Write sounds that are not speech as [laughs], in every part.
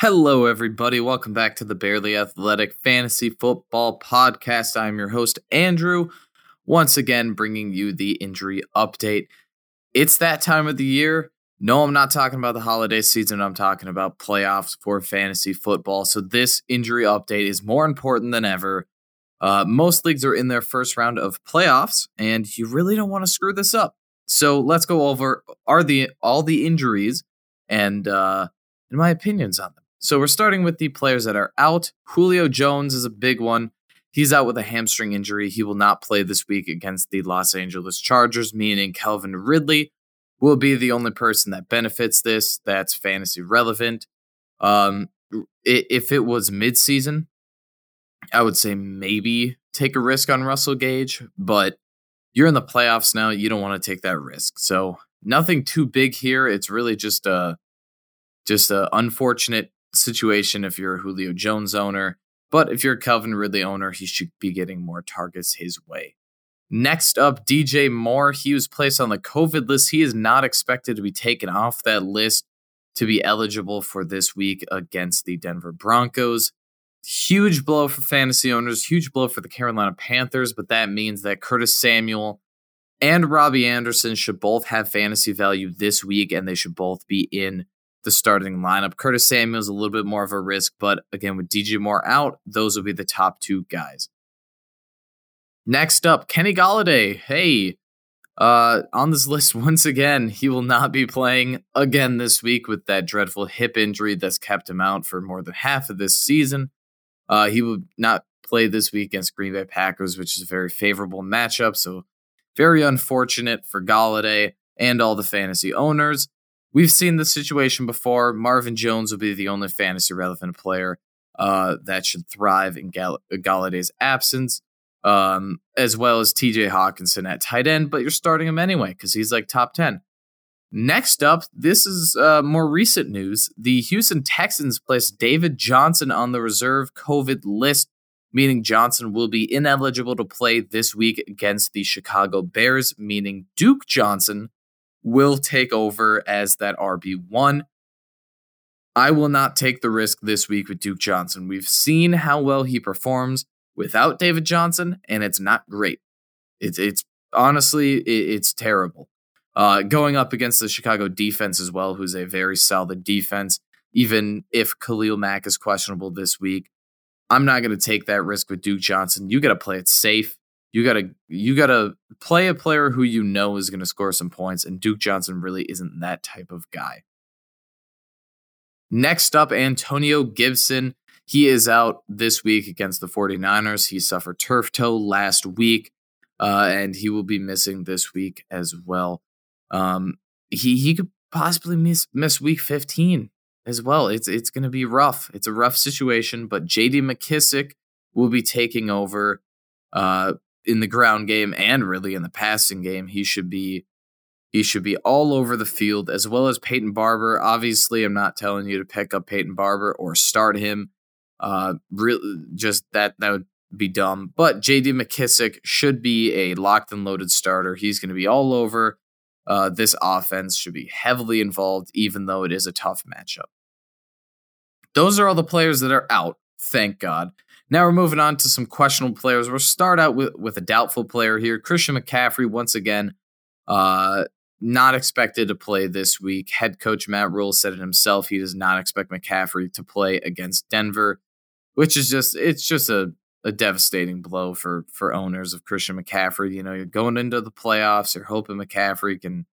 Hello, everybody. Welcome back to the Barely Athletic Fantasy Football Podcast. I'm your host, Andrew, once again bringing you the injury update. It's that time of the year. No, I'm not talking about the holiday season. I'm talking about playoffs for fantasy football. So, this injury update is more important than ever. Uh, most leagues are in their first round of playoffs, and you really don't want to screw this up. So, let's go over are the all the injuries and uh, and my opinions on them. So we're starting with the players that are out. Julio Jones is a big one. He's out with a hamstring injury. He will not play this week against the Los Angeles Chargers, meaning Calvin Ridley will be the only person that benefits this that's fantasy relevant. Um, if it was midseason, I would say maybe take a risk on Russell Gage, but you're in the playoffs now. You don't want to take that risk. So nothing too big here. It's really just a just a unfortunate situation if you're a Julio Jones owner, but if you're a Calvin Ridley owner, he should be getting more targets his way. Next up, DJ Moore. He was placed on the COVID list. He is not expected to be taken off that list to be eligible for this week against the Denver Broncos. Huge blow for fantasy owners, huge blow for the Carolina Panthers, but that means that Curtis Samuel and Robbie Anderson should both have fantasy value this week and they should both be in the starting lineup. Curtis Samuel's a little bit more of a risk, but again, with DJ Moore out, those will be the top two guys. Next up, Kenny Golladay. Hey, uh, on this [laughs] list once again, he will not be playing again this week with that dreadful hip injury that's kept him out for more than half of this season. Uh, he will not play this week against Green Bay Packers, which is a very favorable matchup. So, very unfortunate for Golladay and all the fantasy owners. We've seen this situation before. Marvin Jones will be the only fantasy relevant player uh, that should thrive in Gall- Golladay's absence, um, as well as TJ Hockenson at tight end, but you're starting him anyway because he's like top 10. Next up, this is uh, more recent news. The Houston Texans placed David Johnson on the reserve COVID list, meaning Johnson will be ineligible to play this week against the Chicago Bears, meaning Duke Johnson will take over as that RB1. I will not take the risk this week with Duke Johnson. We've seen how well he performs without David Johnson, and it's not great. It's it's honestly it, it's terrible. Uh, going up against the Chicago defense as well, who's a very solid defense. Even if Khalil Mack is questionable this week, I'm not going to take that risk with Duke Johnson. You got to play it safe. You gotta you gotta play a player who you know is gonna score some points, and Duke Johnson really isn't that type of guy. Next up, Antonio Gibson. He is out this week against the 49ers. He suffered turf toe last week, uh, and he will be missing this week as well. Um, he he could possibly miss miss week 15 as well. It's it's going to be rough. It's a rough situation, but J.D. McKissic will be taking over. Uh, in the ground game and really in the passing game. He should be he should be all over the field as well as Peyton Barber. Obviously, I'm not telling you to pick up Peyton Barber or start him. Uh, really, just that that would be dumb. But J.D. McKissic should be a locked and loaded starter. He's going to be all over. Uh, this offense should be heavily involved, even though it is a tough matchup. Those are all the players that are out. Thank God. Now we're moving on to some questionable players. We'll start out with, with a doubtful player here. Christian McCaffrey, once again, uh, not expected to play this week. Head coach Matt Rhule said it himself. He does not expect McCaffrey to play against Denver, which is just it's just a, a devastating blow for for owners of Christian McCaffrey. You know, you're going into the playoffs, you're hoping McCaffrey can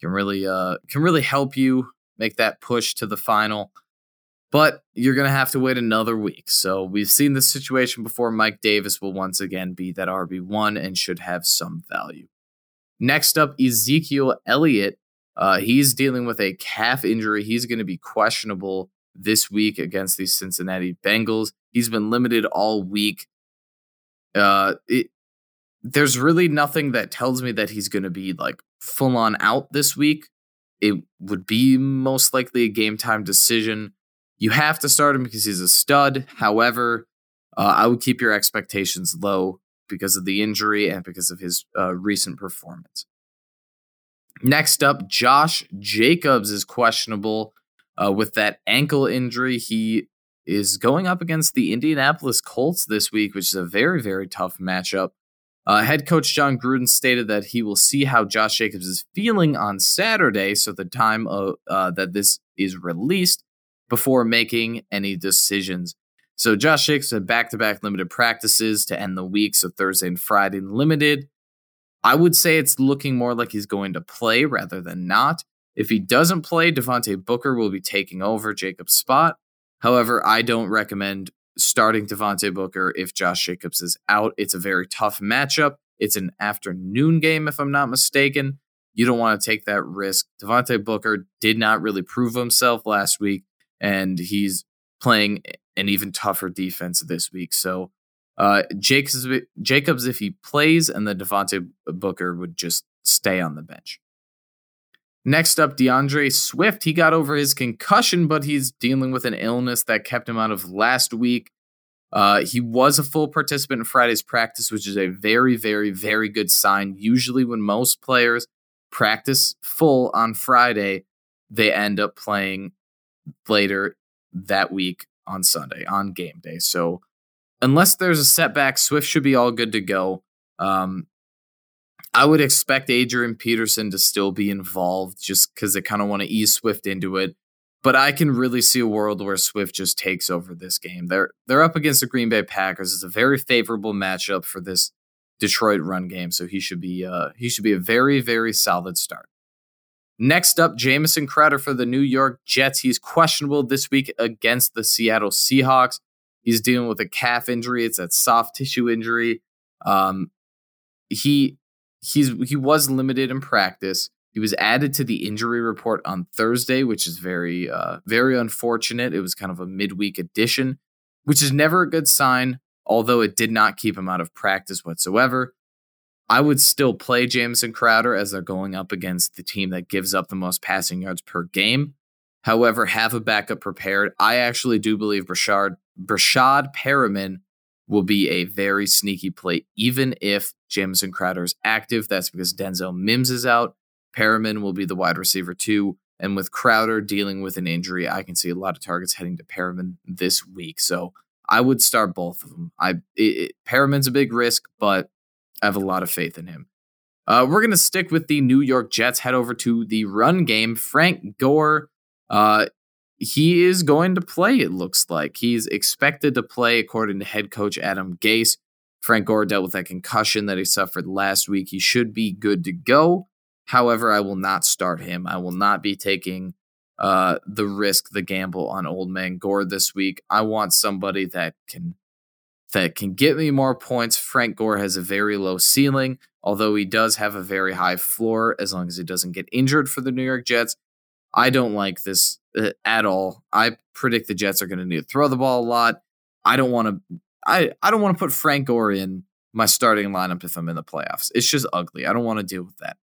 can really uh can really help you make that push to the final. But you're going to have to wait another week. So we've seen this situation before. Mike Davis will once again be that RB1 and should have some value. Next up, Ezekiel Elliott. Uh, he's dealing with a calf injury. He's going to be questionable this week against the Cincinnati Bengals. He's been limited all week. Uh, it, there's really nothing that tells me that he's going to be like full on out this week. It would be most likely a game time decision. You have to start him because he's a stud. However, uh, I would keep your expectations low because of the injury and because of his uh, recent performance. Next up, Josh Jacobs is questionable. Uh, with that ankle injury, he is going up against the Indianapolis Colts this week, which is a very, very tough matchup. Uh, head coach Jon Gruden stated that he will see how Josh Jacobs is feeling on Saturday, so the time of, uh, that this is released, before making any decisions. So Josh Jacobs had back-to-back limited practices to end the week, so Thursday and Friday limited. I would say it's looking more like he's going to play rather than not. If he doesn't play, Devontae Booker will be taking over Jacobs' spot. However, I don't recommend starting Devontae Booker if Josh Jacobs is out. It's a very tough matchup. It's an afternoon game, if I'm not mistaken. You don't want to take that risk. Devontae Booker did not really prove himself last week, and he's playing an even tougher defense this week. So uh, Jacobs, Jacobs, if he plays, and then Devontae Booker would just stay on the bench. Next up, D'Andre Swift. He got over his concussion, but he's dealing with an illness that kept him out of last week. Uh, he was a full participant in Friday's practice, which is a very, very, very good sign. Usually, when most players practice full on Friday, they end up playing later that week on Sunday, on game day. So, unless there's a setback, Swift should be all good to go. Um, I would expect Adrian Peterson to still be involved just because they kind of want to ease Swift into it. But I can really see a world where Swift just takes over this game. They're they're up against the Green Bay Packers. It's a very favorable matchup for this Detroit run game, so he should be uh, he should be a very very solid start. Next up, Jamison Crowder for the New York Jets. He's questionable this week against the Seattle Seahawks. He's dealing with a calf injury. It's a soft tissue injury. Um, he he's he was limited in practice. He was added to the injury report on Thursday, which is very uh, very unfortunate. It was kind of a midweek addition, which is never a good sign. Although it did not keep him out of practice whatsoever. I would still play Jamison Crowder as they're going up against the team that gives up the most passing yards per game. However, have a backup prepared. I actually do believe Breshad Breshad Perriman will be a very sneaky play, even if Jamison Crowder is active. That's because Denzel Mims is out. Perriman will be the wide receiver too. And with Crowder dealing with an injury, I can see a lot of targets heading to Perriman this week. So I would start both of them. I it, it, Perriman's a big risk, but I have a lot of faith in him. Uh, we're going to stick with the New York Jets. Head over to the run game. Frank Gore uh, he is going to play, it looks like. He's expected to play, according to head coach Adam Gase. Frank Gore dealt with that concussion that he suffered last week. He should be good to go. However, I will not start him. I will not be taking uh, the risk, the gamble on old man Gore this week. I want somebody that can that can get me more points. Frank Gore has a very low ceiling, although he does have a very high floor as long as he doesn't get injured for the New York Jets. I don't like this uh, at all. I predict the Jets are going to need to throw the ball a lot. I don't want to. I I don't want to put Frank Gore in my starting lineup if I'm in the playoffs. It's just ugly. I don't want to deal with that.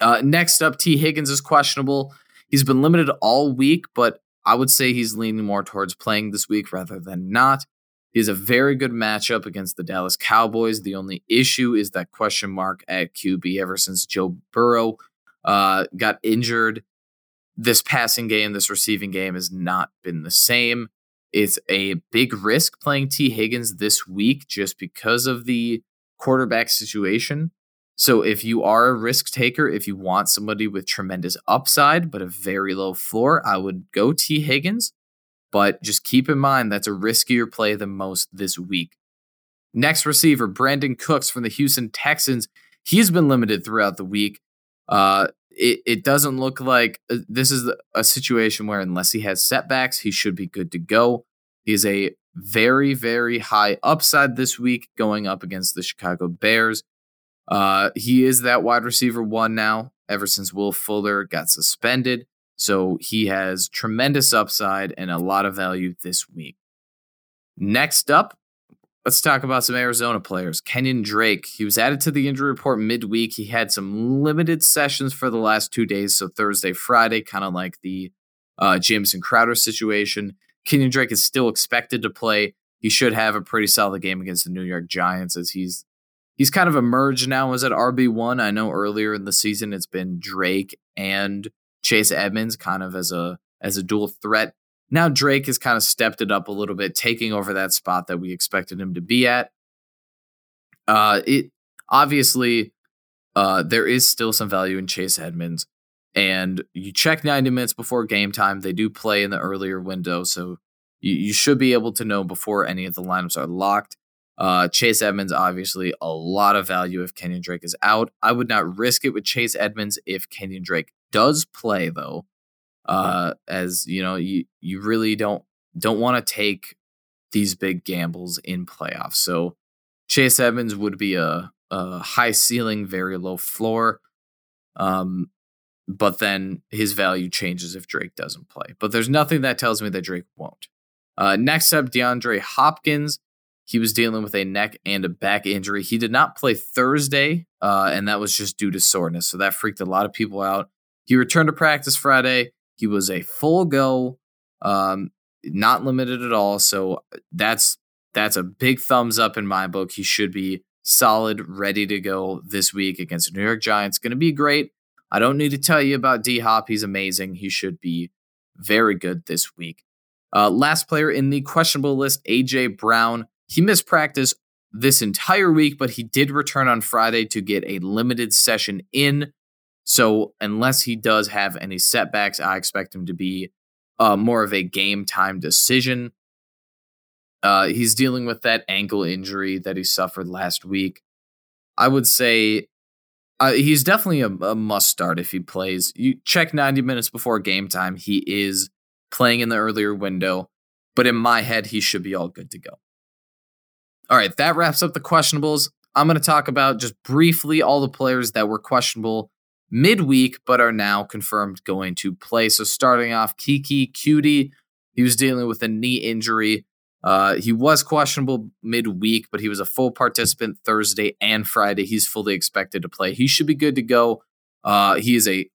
Uh, next up, Tee Higgins is questionable. He's been limited all week, but I would say he's leaning more towards playing this week rather than not. He has a very good matchup against the Dallas Cowboys. The only issue is that question mark at QB ever since Joe Burrow uh, got injured this passing game, this receiving game has not been the same. It's a big risk playing Tee Higgins this week just because of the quarterback situation. So if you are a risk taker, if you want somebody with tremendous upside but a very low floor, I would go Tee Higgins. But just keep in mind that's a riskier play than most this week. Next receiver, Brandin Cooks from the Houston Texans. He's been limited throughout the week. Uh, it, it doesn't look like uh, this is a situation where unless he has setbacks, he should be good to go. He is a very, very high upside this week going up against the Chicago Bears. Uh, he is that wide receiver one now, ever since Will Fuller got suspended. So he has tremendous upside and a lot of value this week. Next up, Let's talk about some Arizona players. Kenyon Drake, he was added to the injury report midweek. He had some limited sessions for the last two days, so Thursday, Friday, kind of like the uh, Jamison Crowder situation. Kenyon Drake is still expected to play. He should have a pretty solid game against the New York Giants as he's he's kind of emerged now as at RB one. I know earlier in the season it's been Drake and Chase Edmonds kind of as a as a dual threat. Now Drake has kind of stepped it up a little bit, taking over that spot that we expected him to be at. Uh, it obviously uh, there is still some value in Chase Edmonds, and you check 90 minutes before game time. They do play in the earlier window, so you, you should be able to know before any of the lineups are locked. Uh, Chase Edmonds, obviously, a lot of value if Kenyon Drake is out. I would not risk it with Chase Edmonds if Kenyon Drake does play, though. Uh, as you know, you you really don't don't want to take these big gambles in playoffs. So Chase Evans would be a, a high ceiling, very low floor. Um, but then his value changes if Drake doesn't play. But there's nothing that tells me that Drake won't. Uh, next up, DeAndre Hopkins. He was dealing with a neck and a back injury. He did not play Thursday, uh, and that was just due to soreness. So that freaked a lot of people out. He returned to practice Friday. He was a full go, um, not limited at all. So that's that's a big thumbs up in my book. He should be solid, ready to go this week against the New York Giants. Going to be great. I don't need to tell you about D Hop. He's amazing. He should be very good this week. Uh, last player in the questionable list, AJ Brown. He missed practice this entire week, but he did return on Friday to get a limited session in. So, unless he does have any setbacks, I expect him to be uh, more of a game time decision. Uh, he's dealing with that ankle injury that he suffered last week. I would say uh, he's definitely a, a, must start if he plays. You check 90 minutes before game time. He is playing in the earlier window, but in my head, he should be all good to go. All right, that wraps up the questionables. I'm going to talk about just briefly all the players that were questionable midweek, but are now confirmed going to play. So, starting off, Keke Coutee, he was dealing with a knee injury. Uh, he was questionable midweek, but he was a full participant Thursday and Friday. He's fully expected to play. He should be good to go. Uh, he is a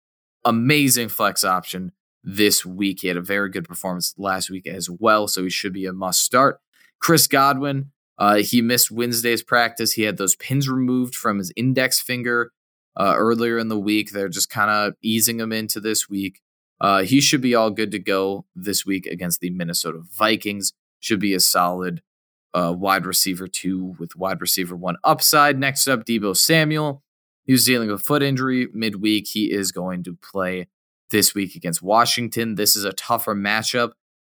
amazing flex option this week. He had a very good performance last week as well, so he should be a must start. Chris Godwin, uh, he missed Wednesday's practice. He had those pins removed from his index finger uh, earlier in the week. They're just kind of easing him into this week. Uh, he should be all good to go this week against the Minnesota Vikings. Should be a solid uh, wide receiver two with wide receiver one upside. Next up, Deebo Samuel. He was dealing with foot injury midweek. He is going to play this week against Washington. This is a tougher matchup.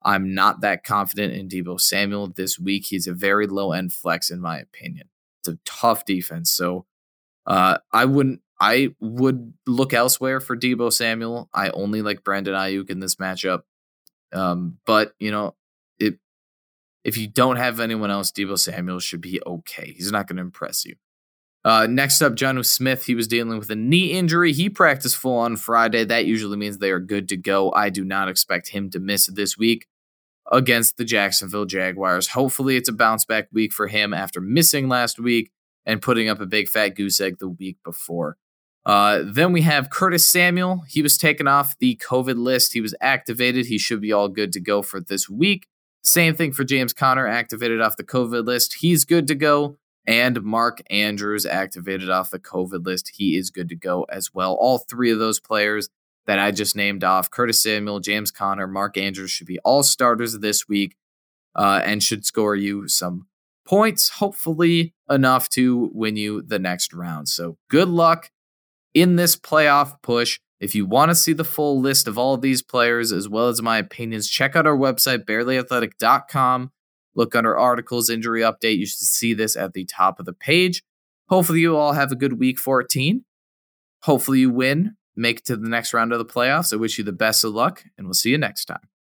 I'm not that confident in Deebo Samuel this week. He's a very low end flex, in my opinion. It's a tough defense. So uh, I wouldn't, I would look elsewhere for Deebo Samuel. I only like Brandon Aiyuk in this matchup. Um, but, you know, it, if you don't have anyone else, Deebo Samuel should be okay. He's not going to impress you. Uh, next up, Jonnu Smith. He was dealing with a knee injury. He practiced full on Friday. That usually means they are good to go. I do not expect him to miss this week against the Jacksonville Jaguars. Hopefully, it's a bounce back week for him after missing last week and putting up a big fat goose egg the week before. Uh, then we have Curtis Samuel. He was taken off the COVID list. He was activated. He should be all good to go for this week. Same thing for James Conner, activated off the COVID list. He's good to go. And Mark Andrews activated off the COVID list. He is good to go as well. All three of those players that I just named off Curtis Samuel, James Conner, Mark Andrews should be all starters this week uh, and should score you some points, hopefully enough to win you the next round. So good luck in this playoff push. If you want to see the full list of all of these players as well as my opinions, check out our website, barelyathletic.com. Look under articles, injury update. You should see this at the top of the page. Hopefully, you all have a good week 14. Hopefully, you win, make it to the next round of the playoffs. I wish you the best of luck, and we'll see you next time.